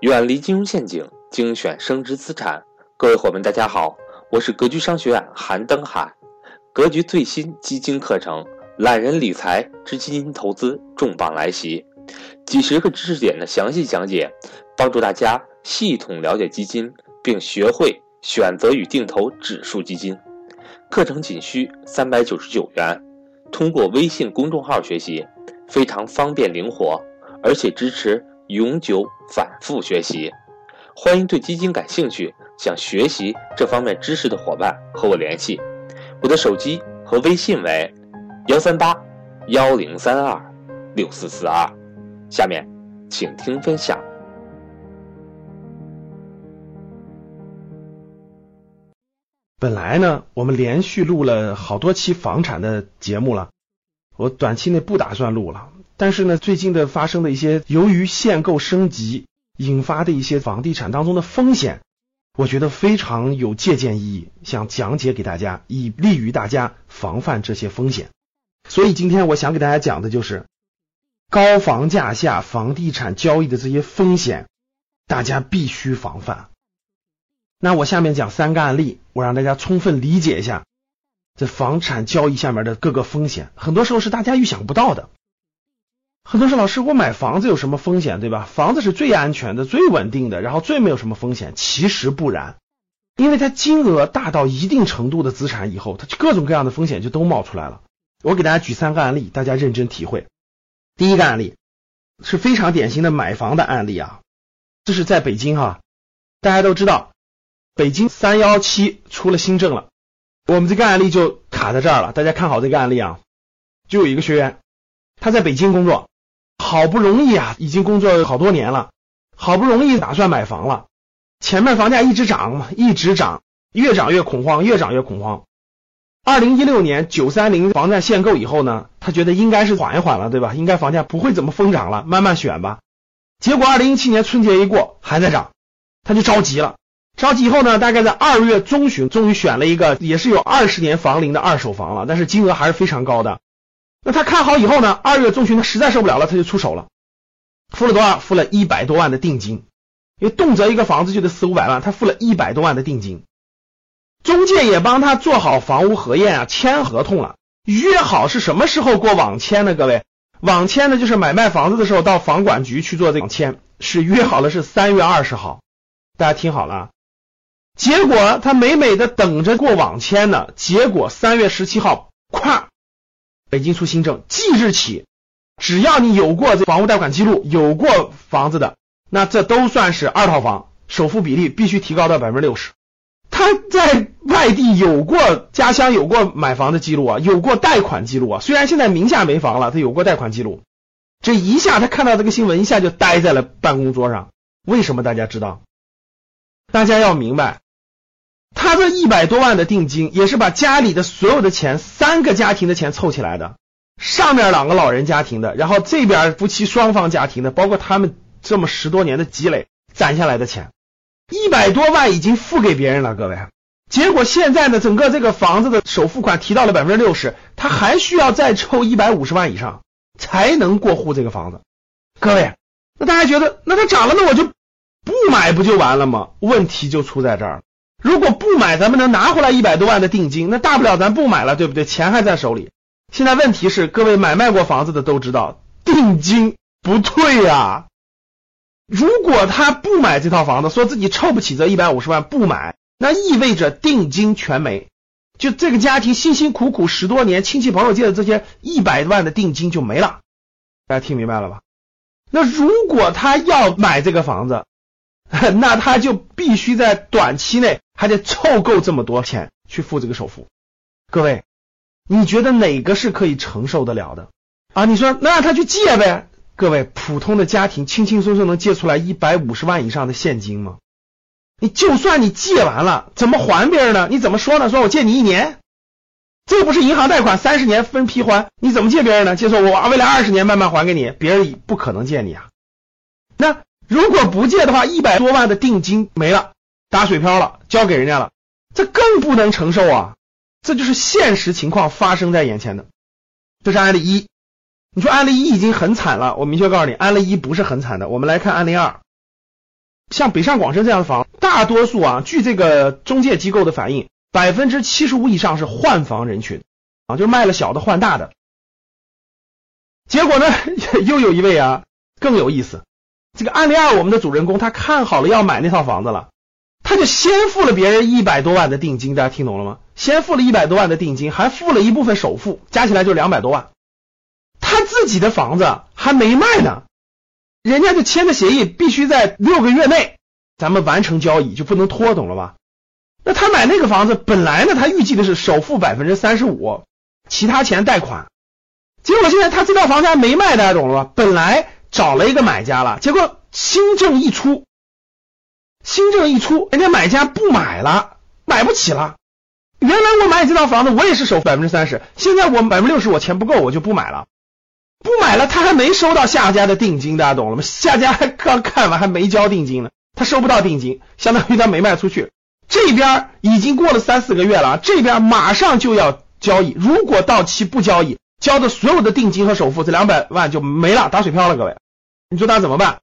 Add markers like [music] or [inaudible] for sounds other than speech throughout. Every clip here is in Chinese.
远离金融陷阱，精选升值资产。各位伙伴，大家好，我是格局商学院韩登海。格局最新基金课程《懒人理财之基金投资》重磅来袭，几十个知识点的详细讲解，帮助大家系统了解基金，并学会选择与定投指数基金。课程仅需三百九十九元，通过微信公众号学习，非常方便灵活，而且支持。永久反复学习，欢迎对基金感兴趣、想学习这方面知识的伙伴和我联系。我的手机和微信为幺三八幺零三二六四四二。下面请听分享。本来呢，我们连续录了好多期房产的节目了，我短期内不打算录了。但是呢，最近的发生的一些由于限购升级引发的一些房地产当中的风险，我觉得非常有借鉴意义，想讲解给大家，以利于大家防范这些风险。所以今天我想给大家讲的就是高房价下房地产交易的这些风险，大家必须防范。那我下面讲三个案例，我让大家充分理解一下这房产交易下面的各个风险，很多时候是大家预想不到的。很多说老师，我买房子有什么风险，对吧？房子是最安全的、最稳定的，然后最没有什么风险。其实不然，因为它金额大到一定程度的资产以后，它各种各样的风险就都冒出来了。我给大家举三个案例，大家认真体会。第一个案例是非常典型的买房的案例啊，这是在北京哈，大家都知道，北京三幺七出了新政了，我们这个案例就卡在这儿了。大家看好这个案例啊，就有一个学员，他在北京工作。好不容易啊，已经工作好多年了，好不容易打算买房了。前面房价一直涨嘛，一直涨，越涨越恐慌，越涨越恐慌。二零一六年九三零房价限购以后呢，他觉得应该是缓一缓了，对吧？应该房价不会怎么疯涨了，慢慢选吧。结果二零一七年春节一过还在涨，他就着急了。着急以后呢，大概在二月中旬，终于选了一个也是有二十年房龄的二手房了，但是金额还是非常高的。那他看好以后呢？二月中旬他实在受不了了，他就出手了，付了多少？付了一百多万的定金，因为动辄一个房子就得四五百万，他付了一百多万的定金。中介也帮他做好房屋核验啊，签合同了，约好是什么时候过网签呢？各位，网签呢就是买卖房子的时候到房管局去做这网签，是约好了是三月二十号，大家听好了。结果他美美的等着过网签呢，结果三月十七号，咵。北京出新政，即日起，只要你有过这房屋贷款记录，有过房子的，那这都算是二套房，首付比例必须提高到百分之六十。他在外地有过家乡有过买房的记录啊，有过贷款记录啊，虽然现在名下没房了，他有过贷款记录。这一下他看到这个新闻，一下就呆在了办公桌上。为什么？大家知道？大家要明白。他这一百多万的定金，也是把家里的所有的钱，三个家庭的钱凑起来的，上面两个老人家庭的，然后这边夫妻双方家庭的，包括他们这么十多年的积累攒下来的钱，一百多万已经付给别人了，各位。结果现在呢，整个这个房子的首付款提到了百分之六十，他还需要再凑一百五十万以上才能过户这个房子。各位，那大家觉得，那它涨了，那我就不买不就完了吗？问题就出在这儿。如果不买，咱们能拿回来一百多万的定金，那大不了咱不买了，对不对？钱还在手里。现在问题是，各位买卖过房子的都知道，定金不退呀。如果他不买这套房子，说自己凑不起这一百五十万不买，那意味着定金全没，就这个家庭辛辛苦苦十多年，亲戚朋友借的这些一百万的定金就没了。大家听明白了吧？那如果他要买这个房子，[laughs] 那他就必须在短期内还得凑够这么多钱去付这个首付。各位，你觉得哪个是可以承受得了的啊？你说那让他去借呗？各位，普通的家庭轻轻松松能借出来一百五十万以上的现金吗？你就算你借完了，怎么还别人呢？你怎么说呢？说我借你一年，这不是银行贷款三十年分批还，你怎么借别人呢？借说我未来二十年慢慢还给你，别人不可能借你啊。那。如果不借的话，一百多万的定金没了，打水漂了，交给人家了，这更不能承受啊！这就是现实情况发生在眼前的。这是案例一，你说案例一已经很惨了，我明确告诉你，案例一不是很惨的。我们来看案例二，像北上广深这样的房，大多数啊，据这个中介机构的反映，百分之七十五以上是换房人群啊，就卖了小的换大的。结果呢，[laughs] 又有一位啊更有意思，这个案例二我们的主人公他看好了要买那套房子了，他就先付了别人一百多万的定金，大家听懂了吗？先付了一百多万的定金，还付了一部分首付，加起来就两百多万。他自己的房子还没卖呢，人家就签的协议必须在六个月内咱们完成交易，就不能拖，懂了吧？那他买那个房子本来呢，他预计的是首付百分之三十五，其他钱贷款。结果现在他这套房子还没卖，大家懂了吧？本来找了一个买家了，结果新政一出，新政一出，人家买家不买了，买不起了。原来我买你这套房子，我也是首付百分之三十，现在我百分之六十，我钱不够，我就不买了，不买了。他还没收到下家的定金，大家懂了吗？下家还刚看完，还没交定金呢，他收不到定金，相当于他没卖出去。这边已经过了三四个月了，这边马上就要交易，如果到期不交易，交的所有的定金和首付这两百万就没了，打水漂了。各位，你说他怎么办？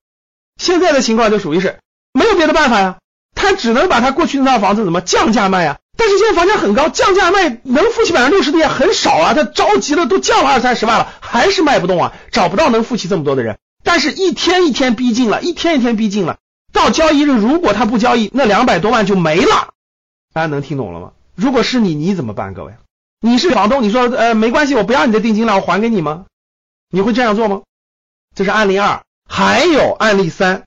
现在的情况就属于是没有别的办法呀，他只能把他过去那套房子怎么降价卖呀？但是现在房价很高，降价卖能付起百分之六十的也很少啊。他着急了，都降了二三十万了，还是卖不动啊，找不到能付起这么多的人。但是一天一天逼近了，一天一天逼近了，到交易日如果他不交易，那两百多万就没了。大家能听懂了吗？如果是你，你怎么办？各位，你是房东，你说呃没关系，我不要你的定金了，我还给你吗？你会这样做吗？这是案例二，还有案例三，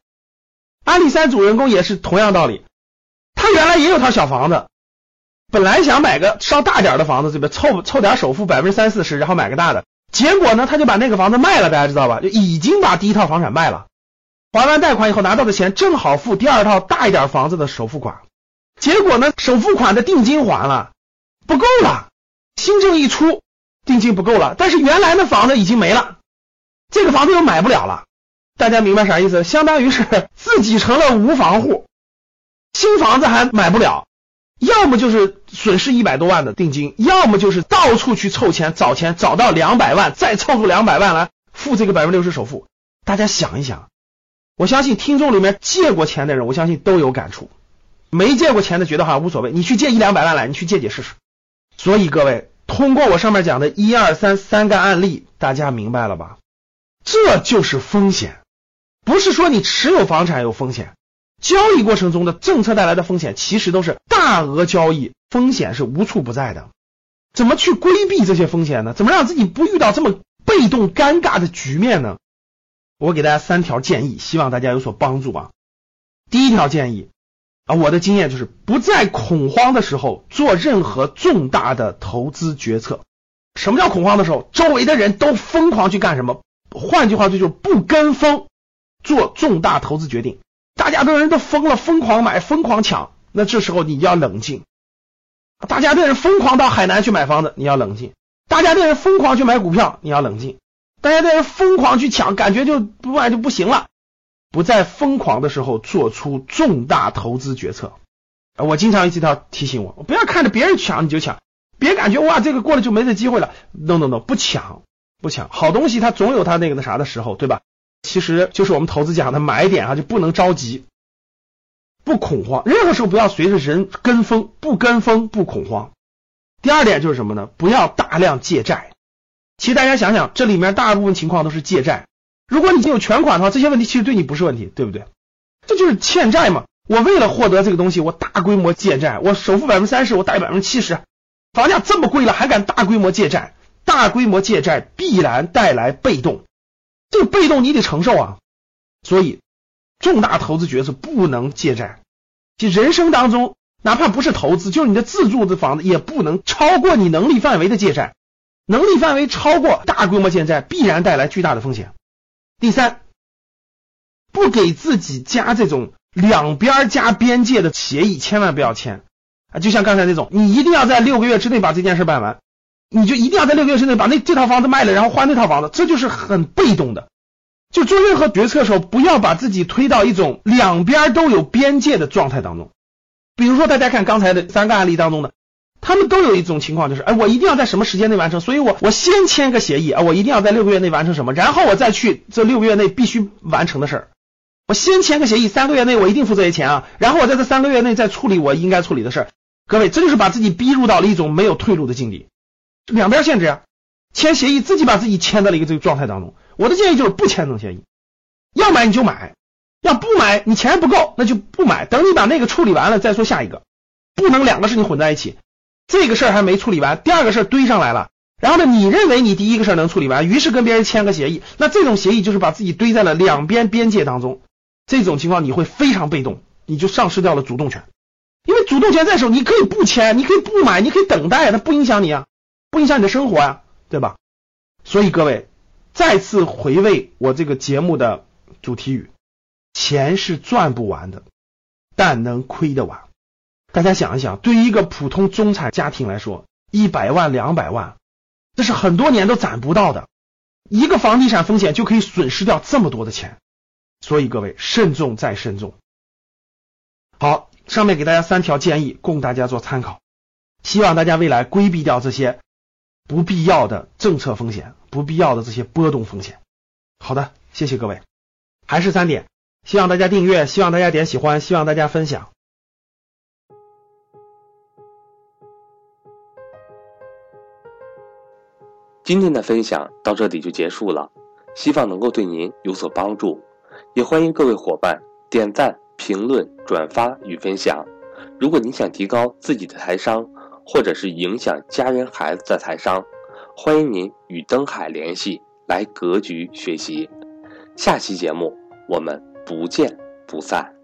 案例三主人公也是同样道理，他原来也有套小房子。本来想买个稍大点的房子，这边凑凑点首付百分之三四十，然后买个大的。结果呢，他就把那个房子卖了，大家知道吧？就已经把第一套房产卖了，还完贷款以后拿到的钱正好付第二套大一点房子的首付款。结果呢，首付款的定金还了，不够了。新政一出，定金不够了，但是原来的房子已经没了，这个房子又买不了了。大家明白啥意思？相当于是 [laughs] 自己成了无房户，新房子还买不了。要么就是损失一百多万的定金，要么就是到处去凑钱找钱，找到两百万，再凑出两百万来付这个百分之六十首付。大家想一想，我相信听众里面借过钱的人，我相信都有感触。没借过钱的觉得哈无所谓，你去借一两百万来，你去借借试试。所以各位，通过我上面讲的一二三三个案例，大家明白了吧？这就是风险，不是说你持有房产有风险。交易过程中的政策带来的风险，其实都是大额交易风险是无处不在的。怎么去规避这些风险呢？怎么让自己不遇到这么被动尴尬的局面呢？我给大家三条建议，希望大家有所帮助啊。第一条建议啊，我的经验就是不在恐慌的时候做任何重大的投资决策。什么叫恐慌的时候？周围的人都疯狂去干什么？换句话说，就是不跟风做重大投资决定。大家的人都疯了，疯狂买，疯狂抢。那这时候你要冷静。大家的人疯狂到海南去买房子，你要冷静。大家的人疯狂去买股票，你要冷静。大家的人疯狂去抢，感觉就不买就不行了。不在疯狂的时候做出重大投资决策。我经常一直要提醒我，不要看着别人抢你就抢，别感觉哇这个过了就没这机会了。No No No，不抢不抢，好东西它总有它那个那啥的时候，对吧？其实就是我们投资讲的买点啊，就不能着急，不恐慌，任何时候不要随着人跟风，不跟风不恐慌。第二点就是什么呢？不要大量借债。其实大家想想，这里面大部分情况都是借债。如果你已经有全款的话，这些问题其实对你不是问题，对不对？这就是欠债嘛。我为了获得这个东西，我大规模借债，我首付百分之三十，我贷百分之七十，房价这么贵了，还敢大规模借债？大规模借债必然带来被动。这个被动你得承受啊，所以重大投资决策不能借债。就人生当中，哪怕不是投资，就是你的自住的房子，也不能超过你能力范围的借债。能力范围超过大规模借债，必然带来巨大的风险。第三，不给自己加这种两边加边界的协议，千万不要签啊！就像刚才那种，你一定要在六个月之内把这件事办完。你就一定要在六个月之内把那这套房子卖了，然后换那套房子，这就是很被动的。就做任何决策的时候，不要把自己推到一种两边都有边界的状态当中。比如说，大家看刚才的三个案例当中的，他们都有一种情况，就是哎，我一定要在什么时间内完成，所以我我先签个协议啊，我一定要在六个月内完成什么，然后我再去这六个月内必须完成的事儿。我先签个协议，三个月内我一定付这些钱啊，然后我在这三个月内再处理我应该处理的事儿。各位，这就是把自己逼入到了一种没有退路的境地，两边限制啊，签协议自己把自己签在了一个这个状态当中。我的建议就是不签这种协议，要买你就买，要不买你钱不够那就不买，等你把那个处理完了再说下一个，不能两个事情混在一起。这个事儿还没处理完，第二个事儿堆上来了，然后呢，你认为你第一个事儿能处理完，于是跟别人签个协议，那这种协议就是把自己堆在了两边边界当中，这种情况你会非常被动，你就丧失掉了主动权。因为主动权在手，你可以不签，你可以不买，你可以等待，它不影响你啊，不影响你的生活啊，对吧？所以各位再次回味我这个节目的主题语：钱是赚不完的，但能亏得完。大家想一想，对于一个普通中产家庭来说，一百万、两百万，这是很多年都攒不到的，一个房地产风险就可以损失掉这么多的钱。所以各位慎重再慎重。好。上面给大家三条建议，供大家做参考。希望大家未来规避掉这些不必要的政策风险、不必要的这些波动风险。好的，谢谢各位。还是三点，希望大家订阅，希望大家点喜欢，希望大家分享。今天的分享到这里就结束了，希望能够对您有所帮助。也欢迎各位伙伴点赞。评论、转发与分享。如果你想提高自己的财商，或者是影响家人孩子的财商，欢迎您与登海联系，来格局学习。下期节目我们不见不散。